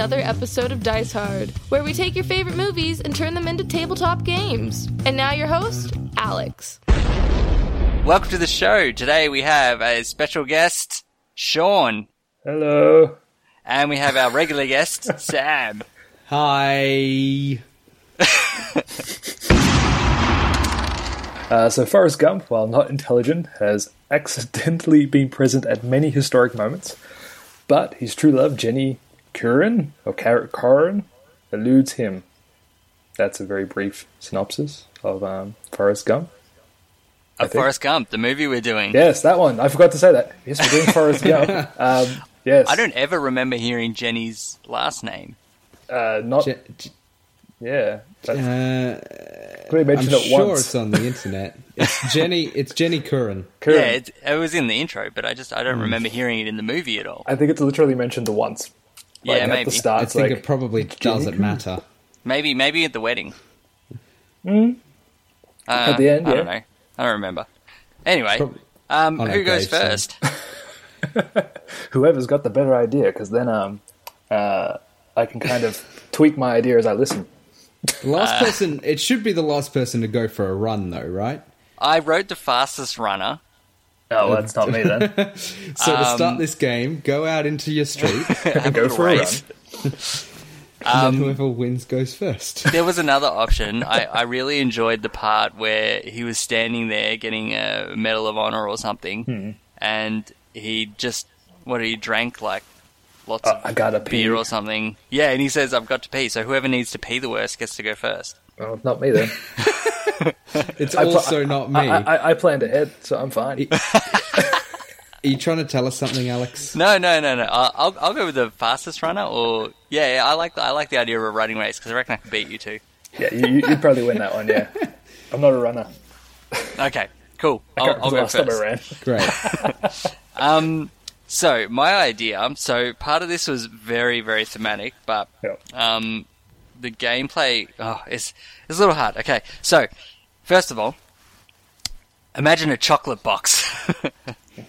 Another episode of Dice Hard, where we take your favorite movies and turn them into tabletop games. And now your host, Alex. Welcome to the show. Today we have a special guest, Sean, Hello. and we have our regular guest, Sam. Hi. Uh, so Forrest Gump, while not intelligent, has accidentally been present at many historic moments, but his true love, Jenny Curran, or Car- Curran, eludes him. That's a very brief synopsis of um, Forrest Gump. Of think- Forrest Gump, the movie we're doing. Yes, that one. I forgot to say that. Yes, we're doing Forrest Gump. Um, yes. I don't ever remember hearing Jenny's last name. Uh, not. Je- Je- yeah. But uh, we I'm mentioned it sure once. it's on the internet. It's Jenny. It's Jenny Curran. Curran. Yeah, it, it was in the intro, but I just I don't remember hearing it in the movie at all. I think it's literally mentioned the once. Like, yeah, at maybe, the start, I think like, it probably doesn't matter. maybe, maybe at the wedding. Hmm. Uh, At the end, I don't know. I don't remember. Anyway, Prob- um, who goes grave, so- first? whoever's got the better idea, because then um, uh, I can kind of tweak my idea as I listen. The last person. It should be the last person to go for a run, though, right? I wrote the fastest runner. Oh, that's not me then. So to start this game, go out into your street, and Go for a run. And Um, then whoever wins goes first. There was another option. I, I really enjoyed the part where he was standing there getting a Medal of Honor or something, Hmm. and he just what he drank like lots Uh, of I gotta pee. beer or something. Yeah, and he says, "I've got to pee." So whoever needs to pee the worst gets to go first. Oh, not me then. It's I pl- also not me. I, I, I planned ahead, so I'm fine. Are you trying to tell us something, Alex? No, no, no, no. I'll I'll, I'll go with the fastest runner. Or yeah, yeah I like the, I like the idea of a running race because I reckon I can beat you too. Yeah, you, you- you'd probably win that one. Yeah, I'm not a runner. Okay, cool. I I'll, can't I'll remember go last time first. I ran. Great. Um, so my idea. So part of this was very, very thematic, but Yeah. um, the gameplay oh, is is a little hard. Okay, so first of all, imagine a chocolate box.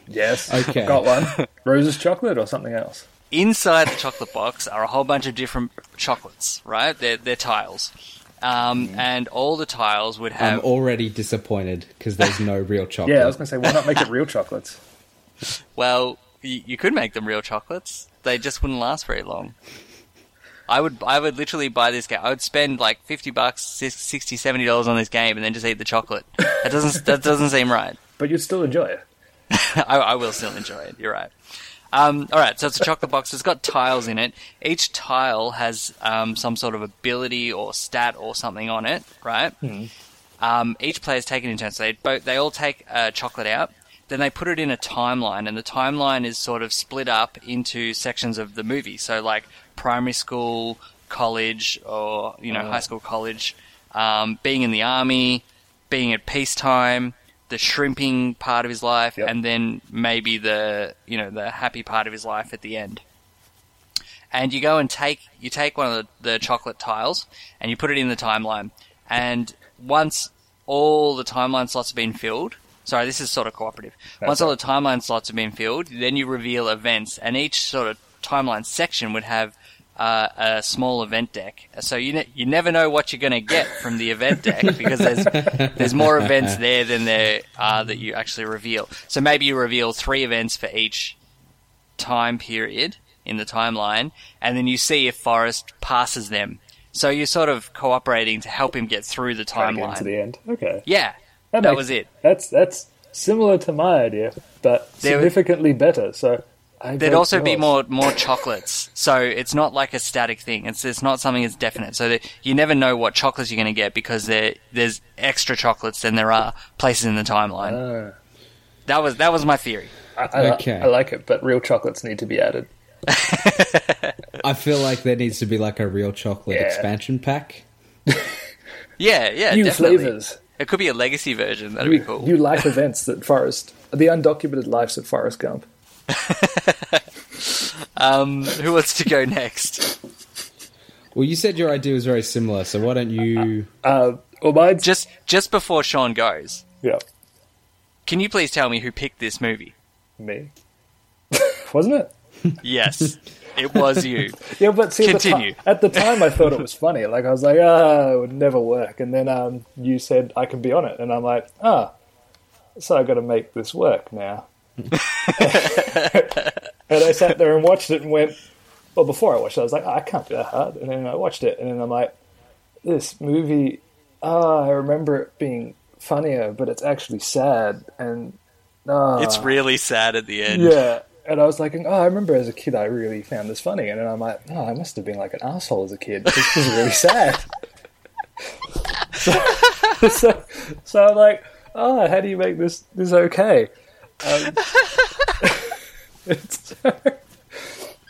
Yes, Okay. got one. Rose's chocolate or something else. Inside the chocolate box are a whole bunch of different chocolates. Right? They're they're tiles. Um, and all the tiles would have. I'm already disappointed because there's no real chocolate. Yeah, I was gonna say, why not make it real chocolates? Well, you, you could make them real chocolates. They just wouldn't last very long. I would, I would literally buy this game. I would spend like fifty bucks, sis- 60 70 dollars on this game, and then just eat the chocolate. That doesn't, that doesn't seem right. But you'd still enjoy it. I, I will still enjoy it. You're right. Um, all right, so it's a chocolate box. It's got tiles in it. Each tile has um, some sort of ability or stat or something on it, right? Um, each player's taken in turn, so they both, they all take a chocolate out. Then they put it in a timeline, and the timeline is sort of split up into sections of the movie. So like primary school, college, or you know high school, college, um, being in the army, being at peacetime, the shrimping part of his life, Yep. and then maybe the you know the happy part of his life at the end. And you go and take you take one of the, the chocolate tiles and you put it in the timeline. And once all the timeline slots have been filled, sorry, this is sort of cooperative. once all the timeline slots have been filled, then you reveal events, and each sort of timeline section would have uh, a small event deck. So you ne- you never know what you're going to get from the event deck because there's there's more events there than there are that you actually reveal. So maybe you reveal three events for each time period in the timeline, and then you see if Forrest passes them. So you're sort of cooperating to help him get through the Trying to get timeline. to the end. Okay, Yeah, That that, makes- was it. that's that's similar to my idea, but There- significantly better. So I there'd bet also be more more chocolates. So it's not like a static thing. It's it's not something that's definite. So that you never know what chocolates you're going to get because there there's extra chocolates than there are places in the timeline. Ah. That was that was my theory. I, I, Okay. I like it, but real chocolates need to be added. I feel like there needs to be like a real chocolate Yeah. expansion pack. Yeah, yeah, New definitely. flavors. It could be a legacy version. That'd New, be cool. new life events that Forrest, the undocumented lives of Forrest Gump. Um, who wants to go next? Well, you said your idea was very similar, so why don't you? Uh, well, mine's Just just before Sean goes, yeah, can you please tell me who picked this movie? me, wasn't it? Yes, it was you. Yeah, but see, at the, Continue. ti- at the time I thought it was funny. Like I was like, ah, it would never work. And then um, you said I can be on it, and I'm like, ah, so I got to make this work now. and I sat there and watched it and went. Well, before I watched it, I was like, oh, I can't be that hard. And then I watched it, and then I'm like, this movie. Ah, I remember it being funnier, but it's actually sad, and ah, It's really sad at the end. yeah. And I was like, oh, I remember as a kid, I really found this funny. And then I'm like, oh, I must have been like an asshole as a kid. This was really sad. so, so, so I'm like, oh, how do you make this this okay? Um,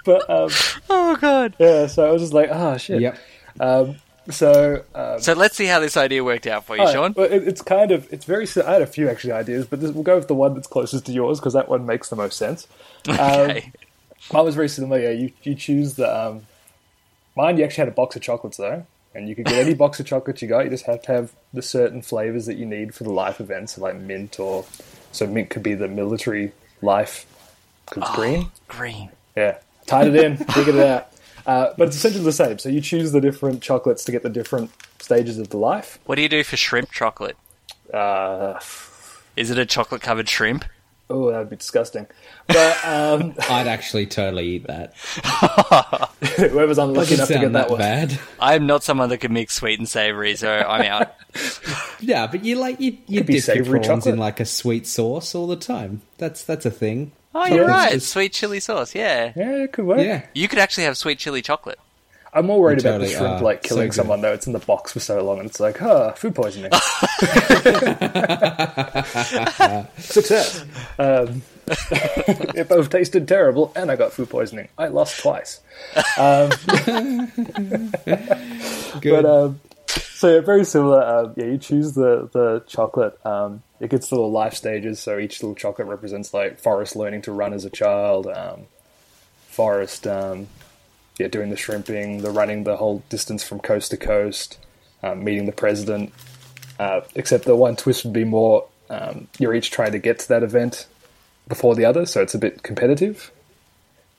but um, Oh god. yeah, so I was just like, oh shit. Yep. Um, so um, So let's see how this idea worked out for you, Alright, Sean. Well, it, it's kind of it's very. I had a few actually ideas, but this, we'll go with the one that's closest to yours because that one makes the most sense. Um, Okay. Mine was very similar. Yeah, you you choose the um, mine. You actually had a box of chocolates though, and you could get any box of chocolates you got. You just have to have the certain flavors that you need for the life events, like mint or so mint could be the military life because it's green. Green. Yeah, tied it in, figured it out. Uh, but it's essentially the same. So you choose the different chocolates to get the different stages of the life. What do you do for shrimp chocolate? Uh, Is it a chocolate covered shrimp? Oh, that would be disgusting. But um, I'd actually totally eat that. whoever's unlucky enough to get sound that that one. bad. I'm not someone that can mix sweet and savory, so I'm out. Yeah, but you like you, you Could be dip your prawns chocolate. in like a sweet sauce all the time. That's that's a thing. Oh, you're right. just- Sweet chili sauce. Yeah. Yeah, it could work. Yeah. You could actually have sweet chili chocolate. I'm more worried about the shrimp uh, like killing good. someone though. It's in the box for so long, and it's like, huh, food poisoning. Success. Um, it both tasted terrible, and I got food poisoning. I lost twice. Good. But um, so yeah, very similar. Um, yeah, you choose the the chocolate. Um, it gets the little life stages. So each little chocolate represents like Forrest learning to run as a child. Um, Forrest, um, yeah, doing the shrimping, the running the whole distance from coast to coast, um, meeting the president. Uh, except the one twist would be more um, you're each trying to get to that event before the other, so it's a bit competitive.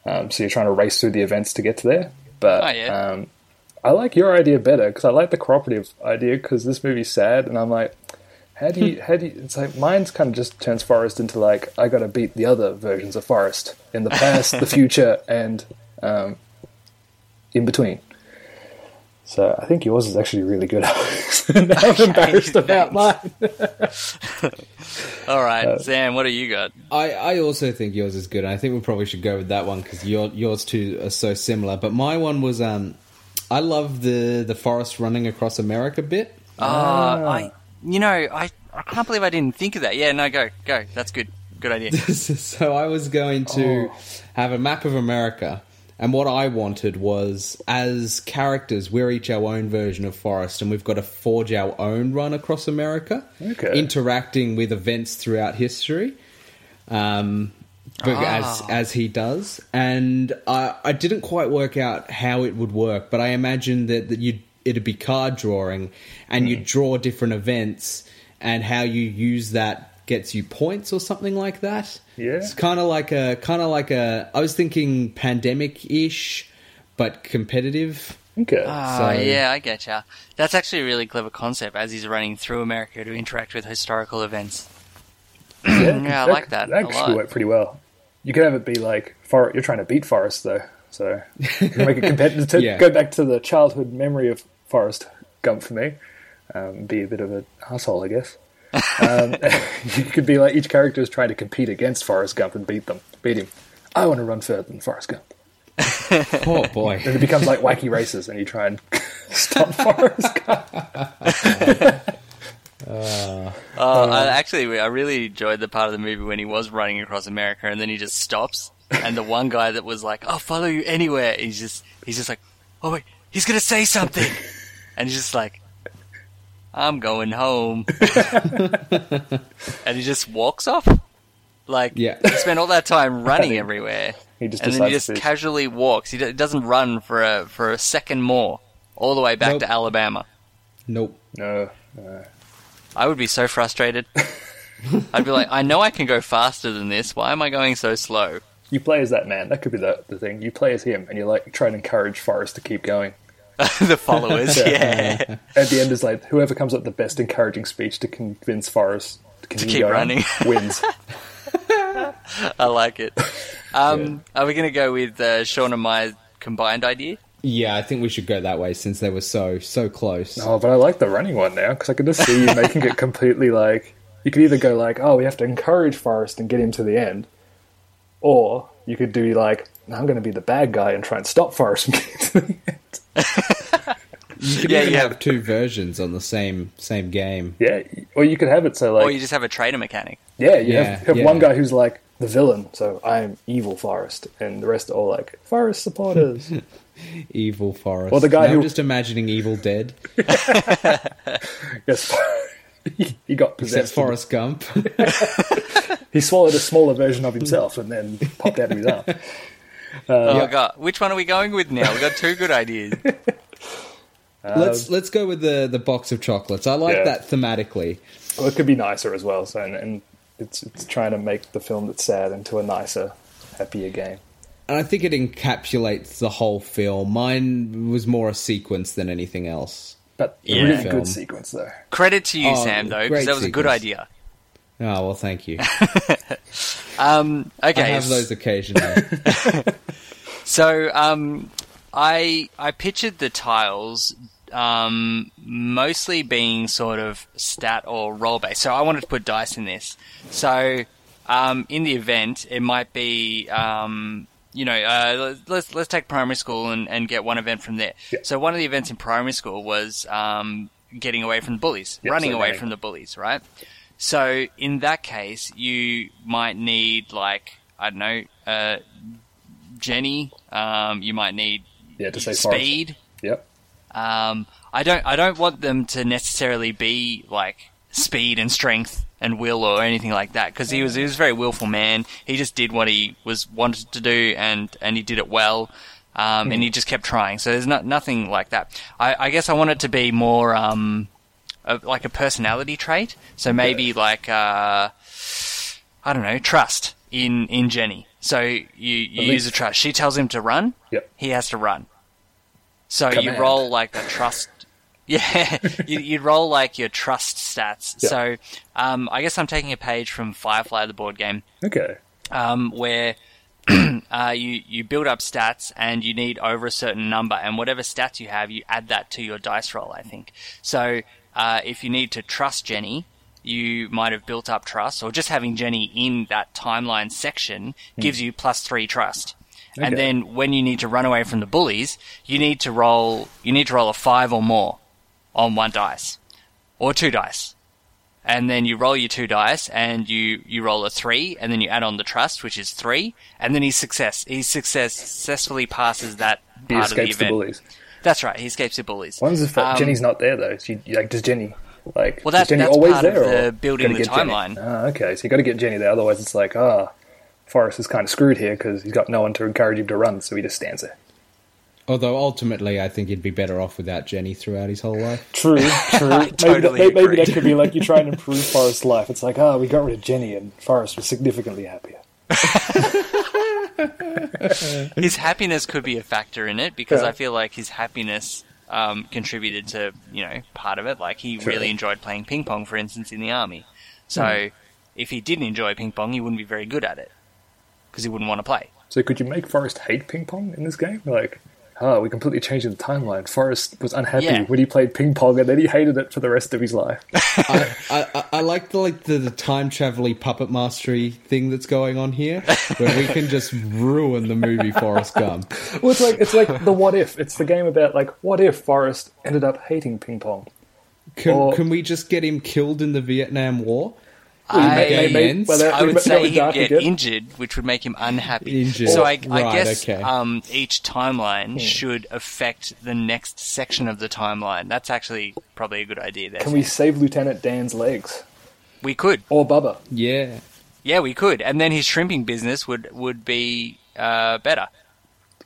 Um, so you're trying to race through the events to get to there. But Oh, yeah. um, I like your idea better because I like the cooperative idea because this movie's sad, and I'm like, how do you? How do you? It's like mine's kind of just turns Forrest into like I got to beat the other versions of Forrest in the past, the future, and um, in between. So I think yours is actually really good. Alex. now I'm embarrassed about mine. All right, Uh, Sam, what do you got? I, I also think yours is good. I think we probably should go with that one because your, yours two are so similar. But my one was um, I love the the Forrest running across America bit. Uh, I, you know, I, I can't believe I didn't think of that. Yeah, no, go, go. That's good. Good idea. so I was going to have a map of America, and what I wanted was as characters, we're each our own version of Forrest, and we've got to forge our own run across America, Okay. interacting with events throughout history. Um, but as as he does, and I, I didn't quite work out how it would work, but I imagined that, that you'd it'd be card drawing, and you'd draw different events, and how you use that gets you points or something like that. Yeah. it's kind of like a kind of like a. I was thinking pandemic ish, but competitive. Okay. Oh, So- yeah, I get ya. That's actually a really clever concept as he's running through America to interact with historical events. yeah, I like that That a actually worked pretty well. You could have it be like For- you're trying to beat Forrest though, so you can make it competitive. To Yeah. Go back to the childhood memory of Forrest Gump for me. Um, be a bit of an asshole, I guess. Um, you could be like each character is trying to compete against Forrest Gump and beat them, beat him. I want to run further than Forrest Gump. Oh boy. And it becomes like wacky races, and you try and stop Forrest Gump. Oh, I, actually, I really enjoyed the part of the movie when he was running across America, and then he just stops, and the one guy that was like, "I'll follow you anywhere," he's just he's just like, "Oh wait, he's gonna say something," and he's just like, "I'm going home," and he just walks off. Like, Yeah. he spent all that time running everywhere, He just and then he just to- casually walks. He d- doesn't run for a for a second more, all the way back Nope. to Alabama. Nope. No, no. I would be so frustrated. I'd be like, I know I can go faster than this. Why am I going so slow? You play as that man. That could be the, the thing. You play as him, and you like try and encourage Forrest to keep going. the followers, yeah, At the end is like whoever comes up with the best encouraging speech to convince Forrest to, continue keep going running. wins. I like it. Um, Are we going to go with uh, Sean and my combined idea? Yeah, I think we should go that way since they were so so close. Oh, but I like the running one now because I can just see you making it completely like you could either go like, oh, we have to encourage Forrest and get him to the end, or you could do like, I'm going to be the bad guy and try and stop Forrest from getting to the end. You could Yeah, even you have have- two versions on the same same game. Yeah, or you could have it so like, or you just have a trader mechanic? yeah, you Yeah, have, have yeah. one guy who's like the villain, so I'm evil Forrest, and the rest are all like Forrest supporters. Evil Forrest. Or the guy Now who- I'm just imagining Evil Dead, yes, he, he got except possessed. Forrest Gump. He swallowed a smaller version of himself and then popped out of his arm. Uh, oh god, which one are we going with now? We've got two good ideas. let's um, let's go with the the box of chocolates. I like Yeah. that thematically. Well, it could be nicer as well. So, and, and it's it's trying to make the film that's sad into a nicer, happier game. And I think it encapsulates the whole film. Mine was more a sequence than anything else. But a Yeah. really Film. good sequence though. Credit to you, Oh, Sam, though, because that was a good idea. Oh well, thank you. Um, okay, I have those occasionally. So, um, I I pictured the tiles um, mostly being sort of stat or roll based. So I wanted to put dice in this. So um, in the event, it might be. Um, you know, uh, let's let's take primary school and, and get one event from there. So one of the events in primary school was um, getting away from the bullies, Yeah, running so away running. from the bullies, right? So in that case, you might need like I don't know, uh, Jenny. Um, you might need Yeah, to say speed. Yep. Um, I don't. I don't want them to necessarily be like speed and strength and will or anything like that because he was he was a very willful man. He just did what he was wanted to do and and he did it well. Um, and he just kept trying. So there's not nothing like that. I, I guess I want it to be more um, a, like a personality trait. So maybe like uh, I don't know, trust in in Jenny. So you, you use a trust. She tells him to run. Yep. He has to run. So you roll like a trust. Yeah, you, you roll like your trust stats. Yeah. So um, I guess I'm taking a page from Firefly, the board game, Okay. um, where uh, you you build up stats and you need over a certain number, and whatever stats you have, you add that to your dice roll. I think so. Uh, if you need to trust Jenny, you might have built up trust, or just having Jenny in that timeline section gives you plus three trust. And then when you need to run away from the bullies, you need to roll you need to roll a five or more on one dice or two dice and then you roll your two dice and you you roll a three and then you add on the trust which is three and then he success he success successfully passes that He part of the escapes the bullies. That's right he escapes the bullies When's if Um, Jenny's not there though? She like does Jenny like Well, that- is Jenny that's always part of there? the building gotta the timeline. Ah, okay, so you got to get Jenny there. Otherwise, it's like ah, Forrest is kind of screwed here because he's got no one to encourage him to run, so he just stands there. Although ultimately, I think he'd be better off without Jenny throughout his whole life. True, true. maybe, totally that, maybe, maybe that could be like you try and improve Forrest's life. It's like, ah, we got rid of Jenny and Forrest was significantly happier. his happiness could be a factor in it because Yeah. I feel like his happiness um, contributed to you know part of it. Like he Sure. really enjoyed playing ping pong, for instance, in the army. So if he didn't enjoy ping pong, he wouldn't be very good at it because he wouldn't want to play. So could you make Forrest hate ping pong in this game? Like, oh, we completely changed the timeline. Forrest was unhappy Yeah. when he played ping pong, and then he hated it for the rest of his life. I, I, I- I like the like the, the time travel puppet mastery thing that's going on here, where we can just ruin the movie Forrest Gump. well, it's like it's like the what if. It's the game about like what if Forrest ended up hating ping pong. Can, Or- can we just get him killed in the Vietnam War? I, may- may- well, that- I would that say he'd get again. injured, which would make him unhappy. Injured. So I, I guess okay. um, each Hmm. timeline should affect the next section of the timeline. That's actually probably a good idea. There, Can we save Lieutenant Dan's legs We could, or Bubba? Yeah. yeah, we could, and then his shrimping business would would be uh, better.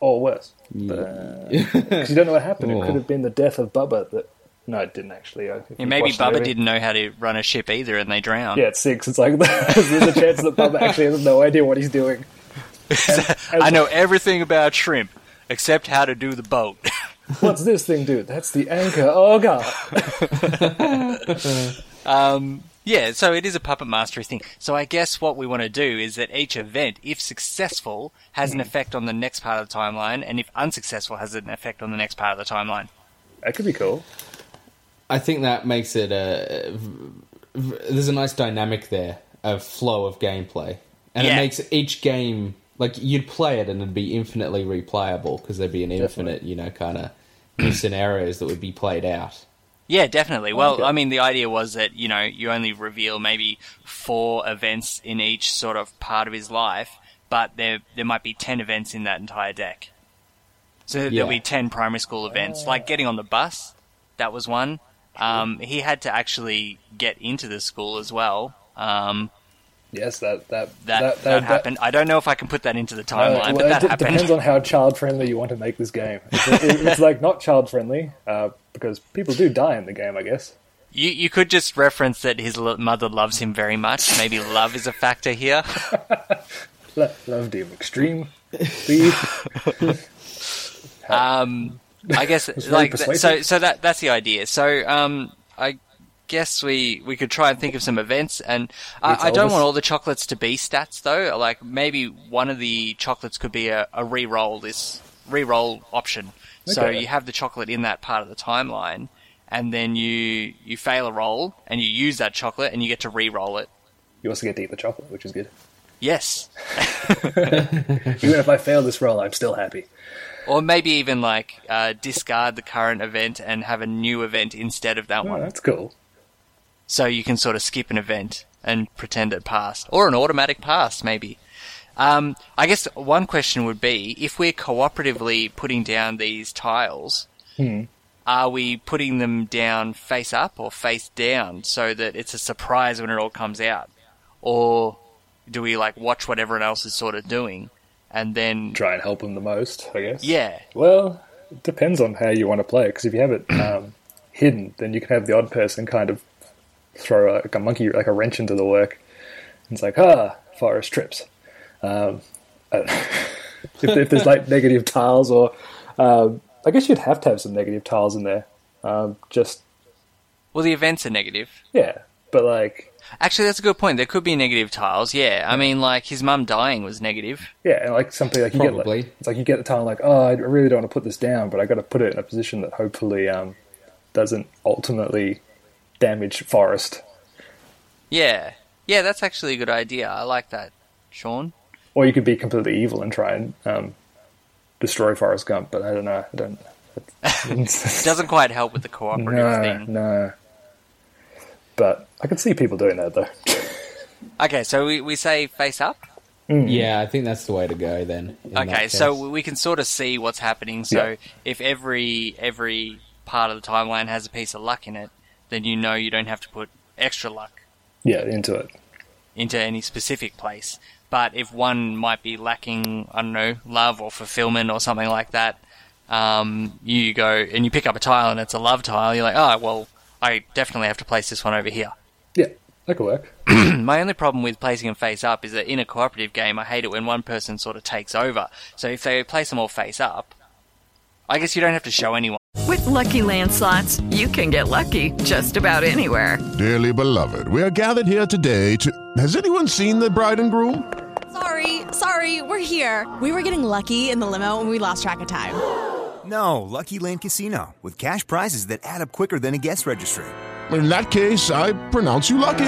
or worse. Because you don't know what happened. It could have been the death of Bubba. That no, it didn't actually. I Yeah, maybe watched Bubba didn't know how to run a ship either, and they drowned. Yeah, it's six. It's like there's a chance that Bubba actually has no idea what he's doing. I know everything about shrimp except how to do the boat. What's this thing, dude? That's the anchor. Oh god. Um, yeah, so it is a puppet mastery thing. So I guess what we want to do is that each event, if successful, has Hmm. an effect on the next part of the timeline, and if unsuccessful, has an effect on the next part of the timeline. That could be cool. I think that makes it a. There's a nice dynamic there of flow of gameplay, and Yeah. it makes each game like you'd play it and it'd be infinitely replayable because there'd be an Definitely. infinite, you know, kind of new scenarios that would be played out. Yeah, definitely. Well, Okay. I mean, the idea was that, you know, you only reveal maybe four events in each sort of part of his life, but there, there might be ten events in that entire deck. So Yeah. there'll be ten primary school events. Like getting on the bus, that was one. Um, he had to actually get into the school as well. Um, Yes, that that that, that, happened. I don't know if I can put that into the Uh, timeline, well, but that it d- happened. depends on how child friendly you want to make this game. If it- it's like not child friendly uh, because people do die in the game, I guess. You you could just reference that his lo- mother loves him very much. Maybe love is a factor here. Lo- Love Doom Extreme. Um, I guess like th- so. So that that's the idea. So um, I guess we we could try and think of some events, and I, I don't Elvis. want all the chocolates to be stats though. Like maybe one of the chocolates could be a, a re-roll this re-roll option. So you have the chocolate in that part of the timeline, and then you you fail a roll, and you use that chocolate, and you get to re-roll it. You also get to eat the chocolate, which is good. Yes, Even if I fail this roll, I'm still happy. or maybe even like uh, discard the current event and have a new event instead of that Oh, one. that's cool. so you can sort of skip an event and pretend it passed, or an automatic pass, maybe. Um, I guess one question would be if we're cooperatively putting down these tiles, are we putting them down face up or face down so that it's a surprise when it all comes out? Or do we like watch what everyone else is sort of doing and then. Try and help them the most, I guess. Yeah. Well, it depends on how you want to play it. Because if you have it um, hidden, then you can have the odd person kind of throw a, like a monkey, like a wrench into the work. It's like, ah, Forrest trips. Um, I- if, if there's like negative tiles, or um, I guess you'd have to have some negative tiles in there. Um, just Well, the events are negative. yeah, but like Actually, that's a good point. There could be negative tiles. Yeah, I mean, like his mum dying was negative. Yeah, and like something like you get like, it's like you get the time like, oh, I really don't want to put this down, but I got to put it in a position that hopefully um, doesn't ultimately damage Forrest. Yeah, yeah, that's actually a good idea. I like that, Sean. Or you could be completely evil and try and um, destroy Forrest Gump, but I don't know. I don't. It doesn't quite help with the cooperative no, thing. no. But I could see people doing that though. Okay, so we, we say face up. Yeah, I think that's the way to go then. Okay, so we can sort of see what's happening. So Yeah. if every every part of the timeline has a piece of luck in it, then you know you don't have to put extra luck yeah, into it. into any specific place. But if one might be lacking, I don't know, love or fulfillment or something like that, um, you go and you pick up a tile and it's a love tile. You're like, oh well, I definitely have to place this one over here. Yeah, that could work. My only problem with placing them face up is that in a cooperative game, I hate it when one person sort of takes over. So if they place them all face up, I guess you don't have to show anyone. With Lucky Land slots, you can get lucky just about anywhere. Dearly beloved, we are gathered here today to. Has anyone seen the bride and groom? Sorry, sorry, we're here. We were getting lucky in the limo and we lost track of time. No, Lucky Land Casino, with cash prizes that add up quicker than a guest registry. In that case, I pronounce you lucky.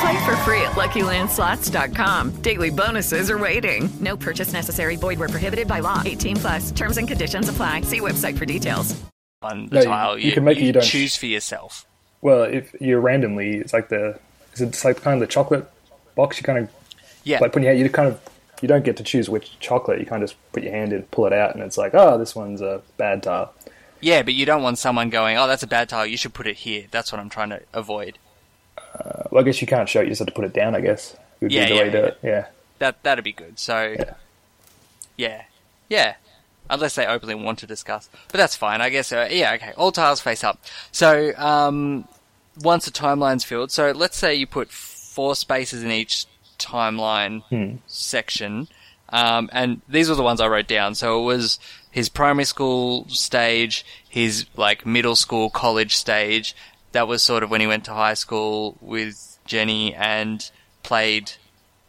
Play for free at LuckyLandSlots.com. Daily bonuses are waiting. No purchase necessary. Void where prohibited by law. 18 plus. Terms and conditions apply. See website for details. On the No, you- tile, you can make it you don't- choose for yourself. Well, if you randomly, it's like the is it like kind of the chocolate box? You kind of Yeah. like when you you kind of you don't get to choose which chocolate. You kind of just put your hand in, pull it out, and it's like, oh, this one's a bad tile. Yeah, but you don't want someone going, "Oh, that's a bad tile. You should put it here." That's what I'm trying to avoid. Uh, well, I guess you can't show it. You just have to put it down. I guess would Yeah, be the yeah, way to it. Yeah. That that'd be good. So, yeah, yeah. Unless they openly want to discuss, but that's fine. I guess. Uh, yeah, okay. All tiles face up. So, um, once the timeline's filled, so let's say you put four spaces in each timeline Hmm. section, um, and these were the ones I wrote down. So it was his primary school stage, his like middle school, college stage. That was sort of when he went to high school with Jenny and played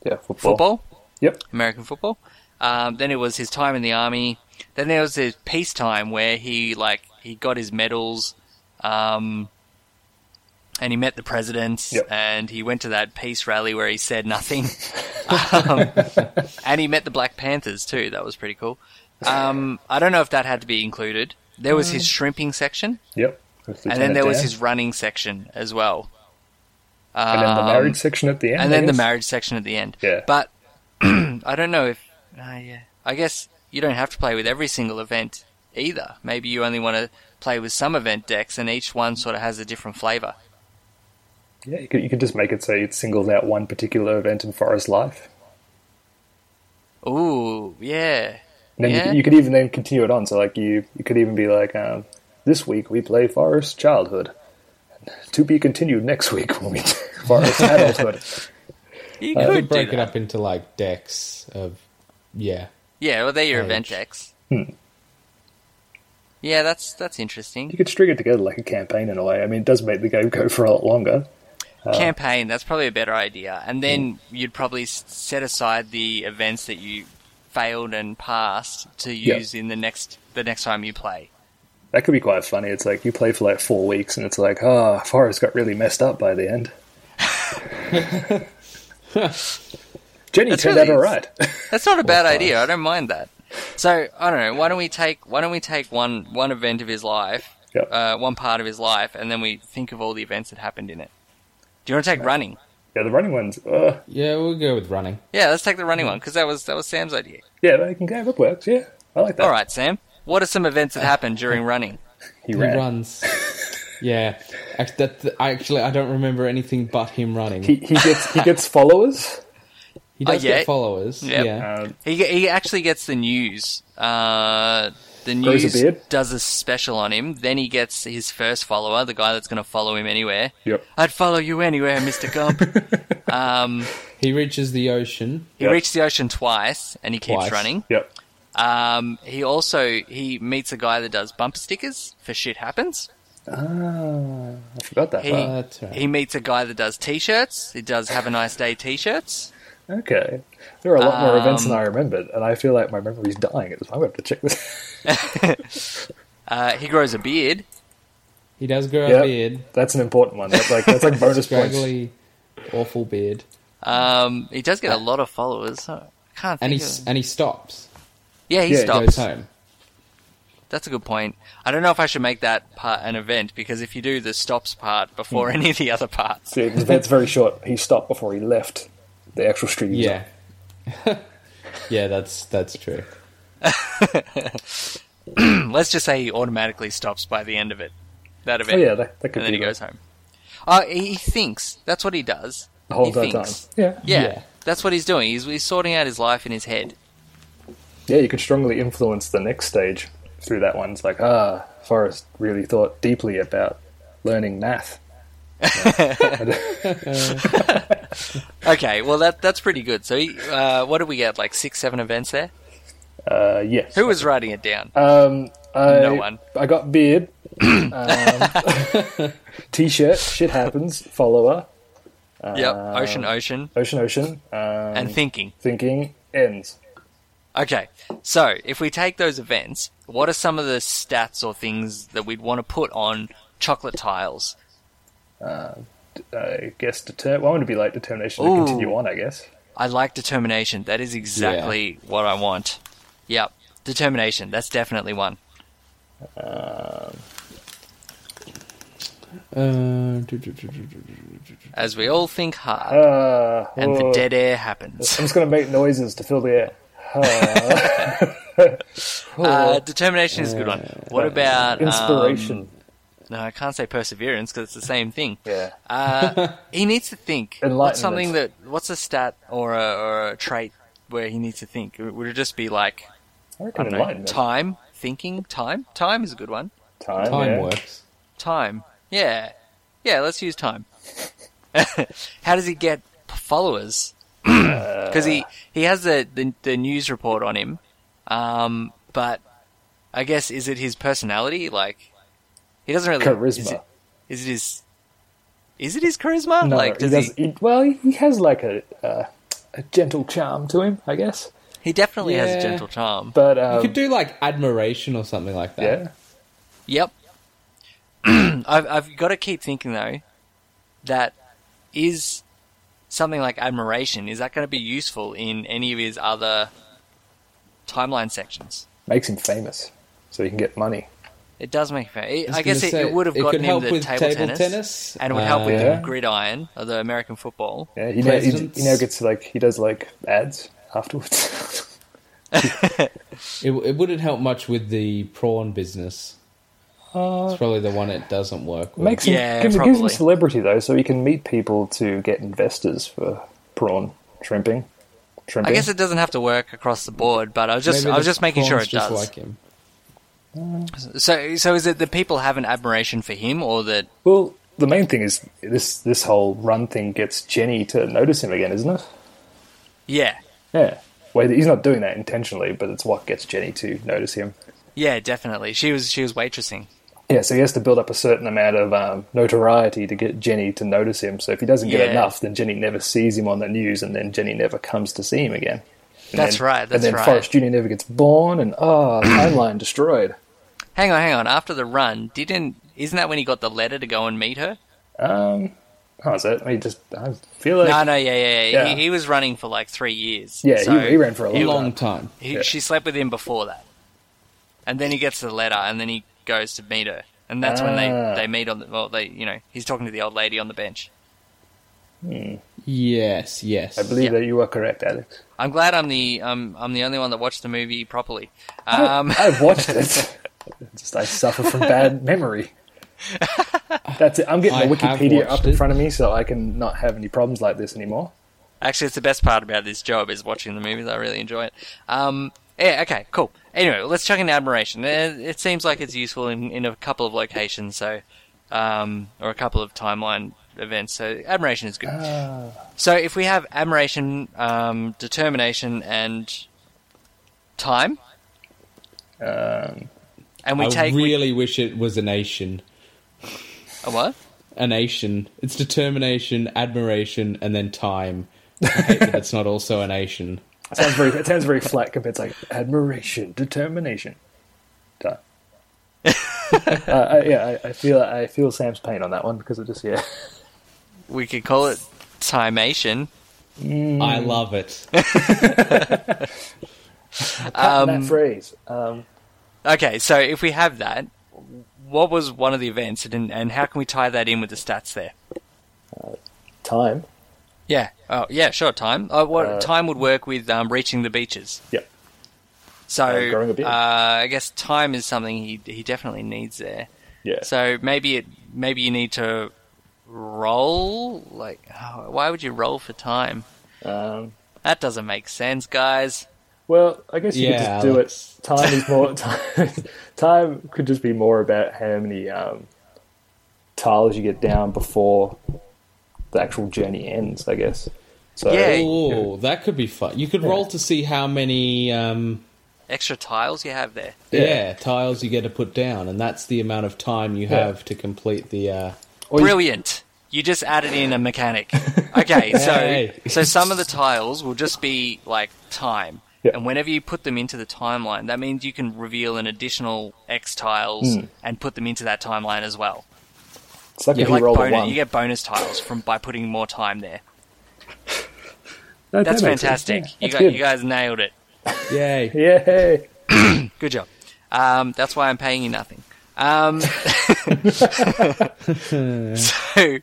Yeah, football. football. Yep. American football. Um, then it was his time in the army. Then there was his peacetime where he like he got his medals, um, and he met the presidents, and he went to that peace rally where he said nothing, um, and he met the Black Panthers too. That was pretty cool. Um, I don't know if that had to be included. There was his shrimping section, Yep. And then there was his running section as well. Dan. and then the Um, marriage section at the end. and then the marriage section at the end. Yeah. But I don't know if. Uh, yeah. I guess you don't have to play with every single event either. Maybe you only want to play with some event decks, and each one sort of has a different flavor. Yeah, you could, you could just make it so it singles out one particular event in Forrest Life. Ooh, yeah. And then you yeah. could, you could even then continue it on. So like you, you could even be like, um, this week we play Forrest Childhood. To be continued next week when we Forrest Adulthood. You I could could do break it up into like decks of yeah. Yeah, well, they're your Age. event decks. Hmm. Yeah, that's that's interesting. You could string it together like a campaign in a way. I mean, it does make the game go for a lot longer. Uh, Campaign, that's probably a better idea. And then Hmm. you'd probably set aside the events that you failed and passed to Yeah. use in the next the next time you play. That could be quite funny. It's like you play for like four weeks, and it's like, oh, Forrest got really messed up by the end. Jenny That's turned really- out all right. That's not a bad idea. I don't mind that. So I don't know. Why don't we take Why don't we take one one event of his life, uh, one part of his life, and then we think of all the events that happened in it. Do you want to take running? Yeah, the running ones. Uh, Yeah, we'll go with running. Yeah, let's take the running one because that was that was Sam's idea. yeah, that can go. That works. Yeah, I like that. All right, Sam. What are some events that happen during running? He, He runs. yeah, actually, that, I actually I don't remember anything but him running. He, he gets he gets followers. He does Oh, yeah. get followers. Yep. Yeah. Um, He he actually gets the news. Uh, the Grows a news does a special on him. Then he gets his first follower, the guy that's going to follow him anywhere. Yep. I'd follow you anywhere, Mister Gump. um, He reaches the ocean. he reached the ocean twice, and he keeps Twice. running. Yep. Um, he also he meets a guy that does bumper stickers for shit happens. Ah, I forgot that. He part. Right. he meets a guy that does t-shirts. He does have a nice day t-shirts. Okay, there are a lot more events than Um, I remembered, and I feel like my memory's dying. I'm going to have to check this. Uh, he grows a beard. He does grow Yep. a beard. That's an important one. That's like that's like bonus points. Scraggly, awful beard. Um, he does get a lot of followers. I can't And think he of and he stops. Yeah, he He stops. goes home. That's a good point. I don't know if I should make that part an event because if you do the stops part before Hmm. any of the other parts, See, the event's very short. He stopped before he left the actual street. he was Yeah. yeah, that's that's true. let's just say he automatically stops by the end of it. That event. Oh, yeah, that- that could and then be he goes home. Oh, he thinks. That's what he does. The whole he time. thinks. Yeah. Yeah, Yeah. that's what he's doing. He's, he's sorting out his life in his head. Yeah, you could strongly influence the next stage through that one. It's like, ah, Forrest really thought deeply about learning math. Okay, well that that's pretty good. So, uh, what did we get? Like six, seven events there. Uh, yes. Who was writing it down? Um, I, No one. I got beard. um, t-shirt. Shit happens. Follower. yep, ocean, ocean, Ocean. Ocean. Um, and thinking. thinking ends. Okay, so if we take those events, what are some of the stats or things that we'd want to put on chocolate tiles? Uh, I guess deter- well, I want to be like determination Ooh. to continue on. I guess. I like determination. That is exactly what I want. Yep, determination. That's definitely one. Um, Uh, As we all think hard, uh, and the dead air happens. I'm just going to make noises to fill the air. Uh, determination is a good one. What about um, inspiration? no, I can't say perseverance because it's the same thing. yeah. Uh, he needs to think. What's something that? What's a stat or a, or a trait where he needs to think? Would it just be like I I don't know, time, thinking, time? Time is a good one. Time. time yeah. works. Time. Yeah. Yeah, let's use time. How does he get followers? Because he, he has the, the, the news report on him. Um, but I guess, is it his personality? Like, he doesn't really. Charisma. Is it, is it his. Is it his charisma? No, like, he does does. He, well, he, he has like a, uh, a gentle charm to him, I guess. He definitely has a gentle charm. But You um, could do like admiration or something like that. yeah, Yep. I've I've got to keep thinking though that is something like admiration. Is that going to be useful in any of his other timeline sections? makes him famous, so he can get money. It does make fair. was I guess it, say, it would have it gotten him the table, table tennis, tennis, and it would help with uh, the gridiron or the American football. Yeah, he, now, he, he now gets like he does like ads afterwards. It, it wouldn't help much with the prawn business. Uh, it's probably the one it doesn't work with. makes him Yeah, gives, gives him probably. celebrity though, so he can meet people to get investors for prawn shrimping. Shrimping. I guess it doesn't have to work across the board, but I was just Maybe I was just making sure it just does. Like him. Uh, so so is it that people have an admiration for him, or that Well, the main thing is this this whole run thing gets Jenny to notice him again, isn't it? yeah Yeah. Well, he's not doing that intentionally, but it's what gets Jenny to notice him. yeah definitely she was she was waitressing. Yeah, so he has to build up a certain amount of um, notoriety to get Jenny to notice him. So if he doesn't get Yeah. enough, then Jenny never sees him on the news, and then Jenny never comes to see him again. And That's then- right, that's and then right. Forrest Jr. never gets born, and oh, timeline destroyed. Hang on, hang on. After the run, didn't isn't that when he got the letter to go and meet her? Um, how is it? I mean, just I feel like no, no, yeah, yeah, yeah. Yeah. He, he was running for like three years. Yeah, he- So he ran for a A long long time. he- yeah. She slept with him before that, and then he gets the letter, and then he goes to meet her, and that's when they Ah. they meet on the well, they you know he's talking to the old lady on the bench. Yes, yes. I believe that you are correct, Alex. I'm glad I'm the um, I'm the only one that watched the movie properly. Um, I've watched it. just I suffer from bad memory. That's it. I'm getting the I have Wikipedia up in it. front of me, so I can not have any problems like this anymore. Actually, it's the best part about this job is watching the movies. I really enjoy it. Um, yeah, okay, cool. Anyway, let's chuck in admiration. It, it seems like it's useful in, in a couple of locations, so um, or a couple of timeline events. So admiration is good. So if we have admiration, um, determination, and time, Um, and we I take we- really wish it was a nation. a what? A nation. It's determination, admiration, and then time. I hate that it's not also a nation. It sounds very. It sounds very flat compared to like admiration, determination. Done. uh, I, yeah, I, I feel. I feel Sam's pain on that one because it just yeah. We could call it timation. I love it. that phrase. Um, Okay, so if we have that, what was one of the events, and, and how can we tie that in with the stats there? time. Yeah. Oh, yeah. Sure. Time. Uh, what Uh, time would work with um, reaching the beaches? Yep. So Uh, growing a beard. uh, I guess time is something he he definitely needs there. Yeah. So maybe it maybe you need to roll. Like, oh, why would you roll for time? Um, That doesn't make sense, guys. well, I guess you Yeah, could just do Alex. it. Time is more. Time, time could just be more about how many um, tiles you get down before the actual journey ends. I guess. So Yeah. Oh, that could be fun. You could roll to see how many um, Extra tiles you have there. yeah. tiles you get to put down, and that's the amount of time you Yeah. have to complete the. Uh, Brilliant. You just added in a mechanic. Okay, so Hey. so some of the tiles will just be like time, Yeah. And whenever you put them into the timeline, that means you can reveal an additional X tiles Hmm. and put them into that timeline as well. It's like You, like roll bonus, one. you get bonus tiles from by putting more time there. No, That's that fantastic. Yeah, you, that's got, you guys nailed it. Yay. Yay! Good job. Um, that's why I'm paying you nothing. Um, so,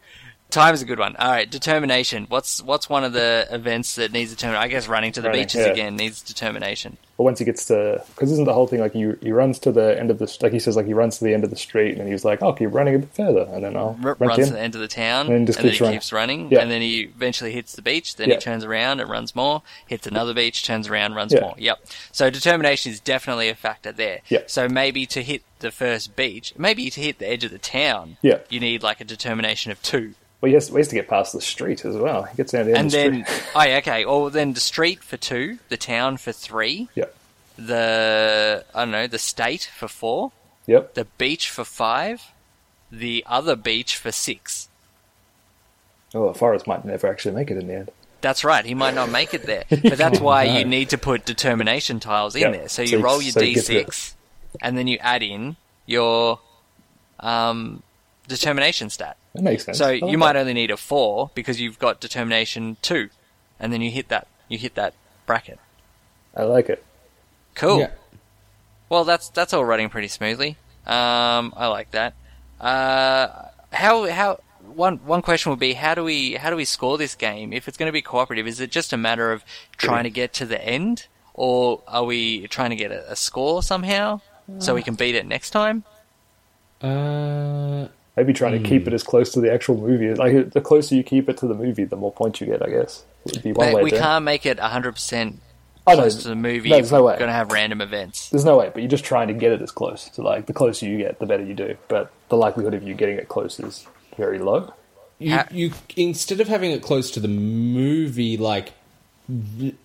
time is a good one. All right, determination. What's what's one of the events that needs determination? I guess running to the Running, beaches yeah. again needs determination. But once he gets to, because isn't the whole thing like he he runs to the end of the like he says like he runs to the end of the street and he's like I'll keep running a bit further and then I'll R- run runs in. to the end of the town, And then and, just then keeps he running. keeps running, Yeah. and then he eventually hits the beach. Then Yeah. he turns around and runs more. Hits another beach, turns around, runs more. Yep. So determination is definitely a factor there. Yeah. So maybe to hit the first beach, maybe to hit the edge of the town, Yeah. you need like a determination of two. Well, he has, to get past the street as well. He gets down the and then street. oh yeah, okay. Well, then the street for two, the town for three, Yeah. the I don't know, the state for four, Yep. the beach for five, the other beach for six. Oh, Forrest might never actually make it in the end. That's right. He might not make it there, but that's why No. you need to put determination tiles in Yep. there. So So you you- roll your so d6, and then you add in your um, determination stat. That makes sense. So like you might that. only need a four because you've got determination two, and then you hit that. You hit that bracket. I like it. Cool. Yeah. Well, that's that's all running pretty smoothly. Um, I like that. Uh, how how one one question would be how do we how do we score this game if it's going to be cooperative? Is it just a matter of trying to get to the end, or are we trying to get a, a score somehow so we can beat it next time? Uh, Maybe trying to Hmm. keep it as close to the actual movie. Like the closer you keep it to the movie, the more points you get. I guess would be one But way. we to- can't make it hundred percent Oh, no, close to the movie. no, there's no we're way. going to have random events. There's no way, but you're just trying to get it as close. So like the closer you get, the better you do. But the likelihood of you getting it close is very low. you, you instead of having it close to the movie, like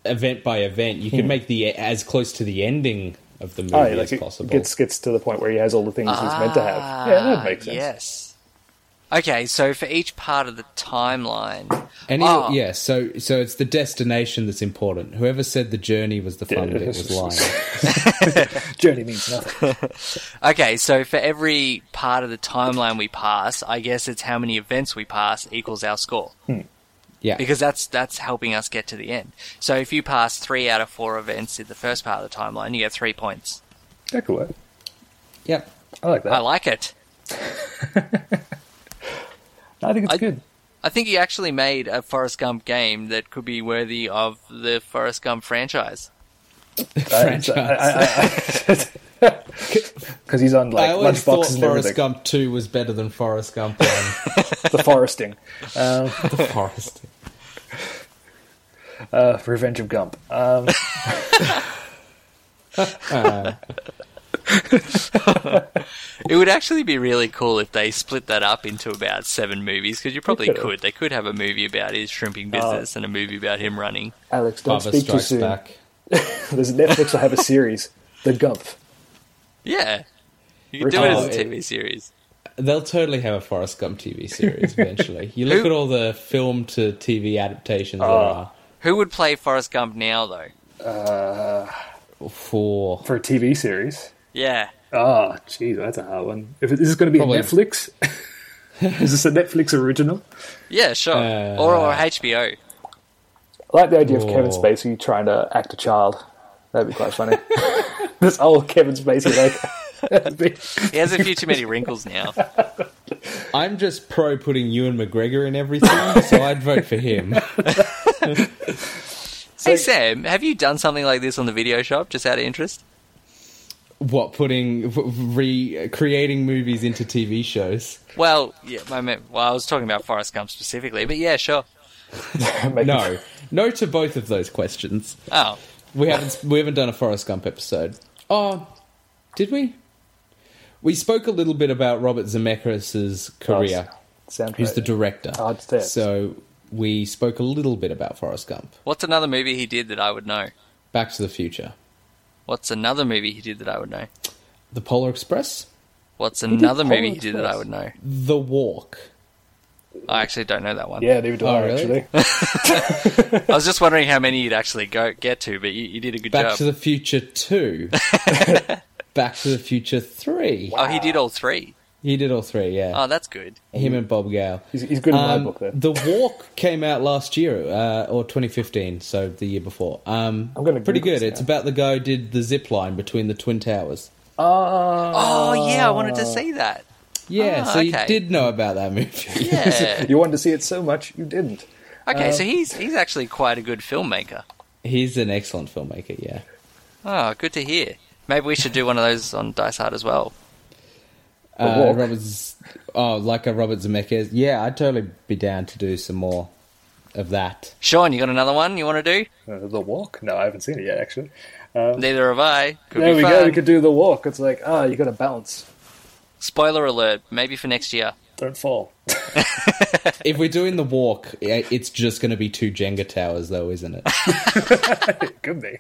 event by event, you can Hmm. make the as close to the ending of the movie Oh, yeah, like as it possible. gets gets to the point where he has all the things he's meant to have. Yeah, that makes sense. Ah, Yes. Okay, so for each part of the timeline, And Oh. yeah, so so it's the destination that's important. Whoever said the journey was the fun bit was lying. Journey means nothing. Okay, so for every part of the timeline we pass, I guess it's how many events we pass equals our score. Hmm. Yeah, Because that's that's helping us get to the end. So if you pass three out of four events in the first part of the timeline, you get three points. That could work. Yep. I like that. I like it. I think it's I- good. I think he actually made a Forrest Gump game that could be worthy of the Forrest Gump franchise. Because he's on like I always thought lunchboxes and Forrest everything. Gump Two was better than Forrest Gump One. the foresting. Um, the Forest. uh, Revenge of Gump. Um, It would actually be really cool if they split that up into about seven movies, because you probably could've. They could have a movie about his shrimping business and a movie about him running. Alex, don't Bubba speak too Strikes soon. Back. There's a Netflix will have a series, The Gump. Yeah. You could do it Oh, as a TV series. They'll totally have a Forrest Gump TV series eventually. You look Who- at all the film to TV adaptations Oh. there are Who would play Forrest Gump now, though? Uh, for for a TV series. Yeah. Oh, jeez, that's a hard one. If it, is this going to be Probably- a Netflix? is this a Netflix original? Yeah, sure. Uh, or, or HBO. I like the idea of Kevin. Spacey trying to act a child. That'd be quite funny. this old Kevin Spacey, like, He has a few too many wrinkles now. I'm just pro putting Ewan McGregor in everything, so I'd vote for him. hey, Sam, have you done something like this on the video shop, just out of interest? What putting re creating movies into TV shows? Well, yeah, I meant, well, I was talking about Forrest Gump specifically, but yeah, sure. No, no to both of those questions. Oh, We haven't we haven't done a Forrest Gump episode. Oh, did we? We spoke a little bit about Robert Zemeckis' career. Sound Who's the director? Oh, it's there. So we spoke a little bit about Forrest Gump. what's another movie he did that I would know? Back to the Future. What's another movie he did that I would know? The Polar Express. What's did another Polar movie he did that I would know? The Walk. I actually don't know that one. Yeah, neither do Oh, I really? actually. I was just wondering how many you'd actually go get to, but you, you did a good job. Back job. to the Future 2. Back to the Future 3. Oh, he did all three. He did all three, yeah. Oh, that's good. Him and Bob Gale. He's, he's good in my Um, book, though. The Walk came out last year, uh, or 2015, so the year before. Um, I'm gonna pretty Google good. this It's now. about the guy who did the zip line between the Twin Towers. Oh, Oh, yeah, I wanted to see that. Yeah, Ah, so you did know about that movie. Yeah. You wanted to see it so much, you didn't. Okay, Uh, so he's he's actually quite a good filmmaker. He's an excellent filmmaker, yeah. Oh, good to hear. Maybe we should do one of those on Dice Hard as well. Uh, Walk. Robert, oh, like a Robert Zemeckis. Yeah, I'd totally be down to do some more of that. Sean, you got another one you want to do? Uh, the walk? No, I haven't seen it yet, actually. Um, Neither have I. Could there be we fun. go. We could do the walk. It's like, ah, you got to bounce. Spoiler alert, maybe for next year. Don't fall. If we're doing the walk, it's just going to be two Jenga towers, though, isn't it? it could be.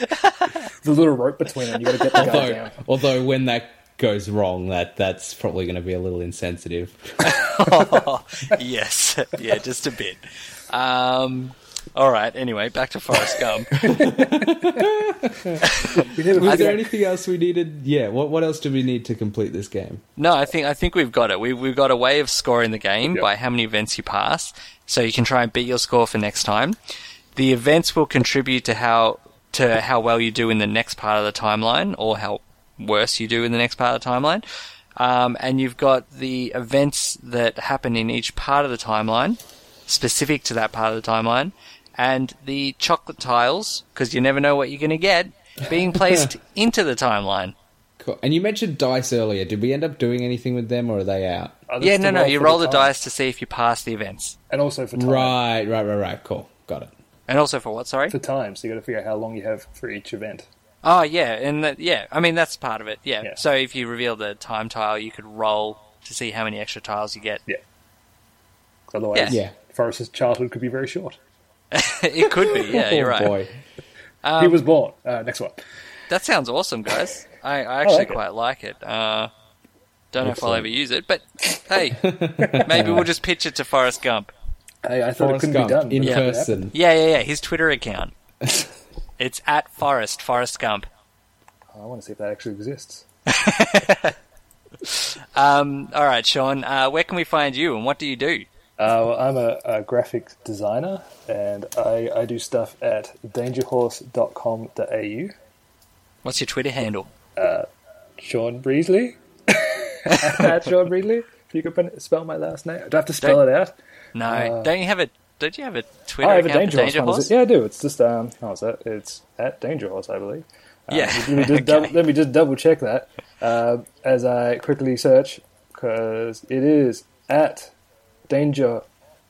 the little rope between them. You got to get the guy although, down. although when that goes wrong, that that's probably going to be a little insensitive. yes, yeah, just a bit. Um, all right. Anyway, back to Forrest Gump. Was there anything else we needed? Yeah. What what else do we need to complete this game? No, I think I think we've got it. We, we've got a way of scoring the game Yep. by how many events you pass, so you can try and beat your score for next time. The events will contribute to how to how well you do in the next part of the timeline, or how worse you do in the next part of the timeline. Um, and you've got the events that happen in each part of the timeline, specific to that part of the timeline, and the chocolate tiles, because you never know what you're going to get, being placed into the timeline. Cool. And you mentioned dice earlier. Did we end up doing anything with them, or are they out? Oh, that's Yeah, the no, no. You roll the time. dice to see if you pass the events. And also for time. Right, right, right, right. Cool. Got it. And also for what, sorry? For time, so you got to figure out how long you have for each event. Oh, yeah, and that, yeah, I mean, that's part of it, yeah. Yeah. So if you reveal the time tile, you could roll to see how many extra tiles you get. Yeah. 'Cause Otherwise, Yeah. Forrest's childhood could be very short. it could be, yeah, you're oh, right. boy. he was born. Uh, next one. That sounds awesome, guys. I, I actually like it. quite like it. Uh, don't know if I'll ever use it, but hey, maybe we'll just pitch it to Forrest Gump. Hey, I thought Forrest it couldn't Gump be done. in but it happened. person. Yeah, yeah, yeah, his Twitter account. It's at Forest, Forrest Gump. I want to see if that actually exists. Um, all right, Sean, uh, where can we find you and what do you do? Uh, well, I'm a, a graphic designer, and I, I do stuff at dangerhorse.com.au. What's your Twitter handle? Sean Breesley. at Sean Breesley. If you could spell my last name. Do I have to spell Don't- it out? No, don't you have a? Don't you have a Twitter I have a account Danger Horse. Danger one, is Horse? Yeah, I do. It's just um, how is that? It's at Danger Horse, I believe. Uh, Yeah, Let me just, okay. double, let me just double check that uh, as I quickly search because it is at Danger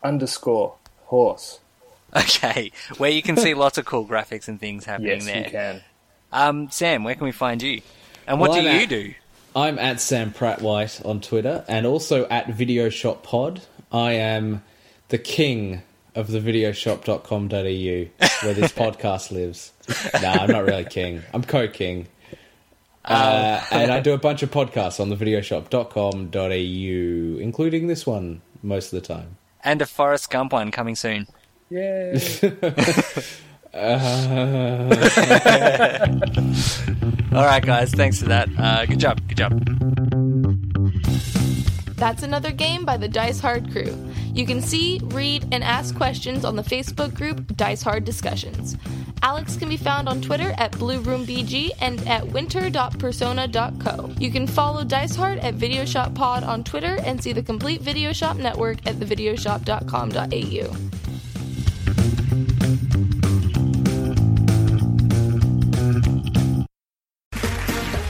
underscore Horse. Okay, where you can see lots of cool graphics and things happening Yes, there. you can. Um, Sam, where can we find you? And what Well, do I'm you at- do? I'm at Sam Pratt White on Twitter and also at Video Shop Pod. I am the king of the videoshop.com.au where this podcast lives. No, I'm not really king. I'm co-king. Uh, and I do a bunch of podcasts on the videoshop.com.au, including this one most of the time. And a Forrest Gump one coming soon. Yay. All right, guys, thanks for that. Uh, good job, good job. That's another game by the Dice Hard crew. You can see, read, and ask questions on the Facebook group Dice Hard Discussions. Alex can be found on Twitter at BlueRoomBG and at winter.persona.co. You can follow Dice Hard at Videoshop Pod on Twitter and see the complete Videoshop network at thevideoshop.com.au.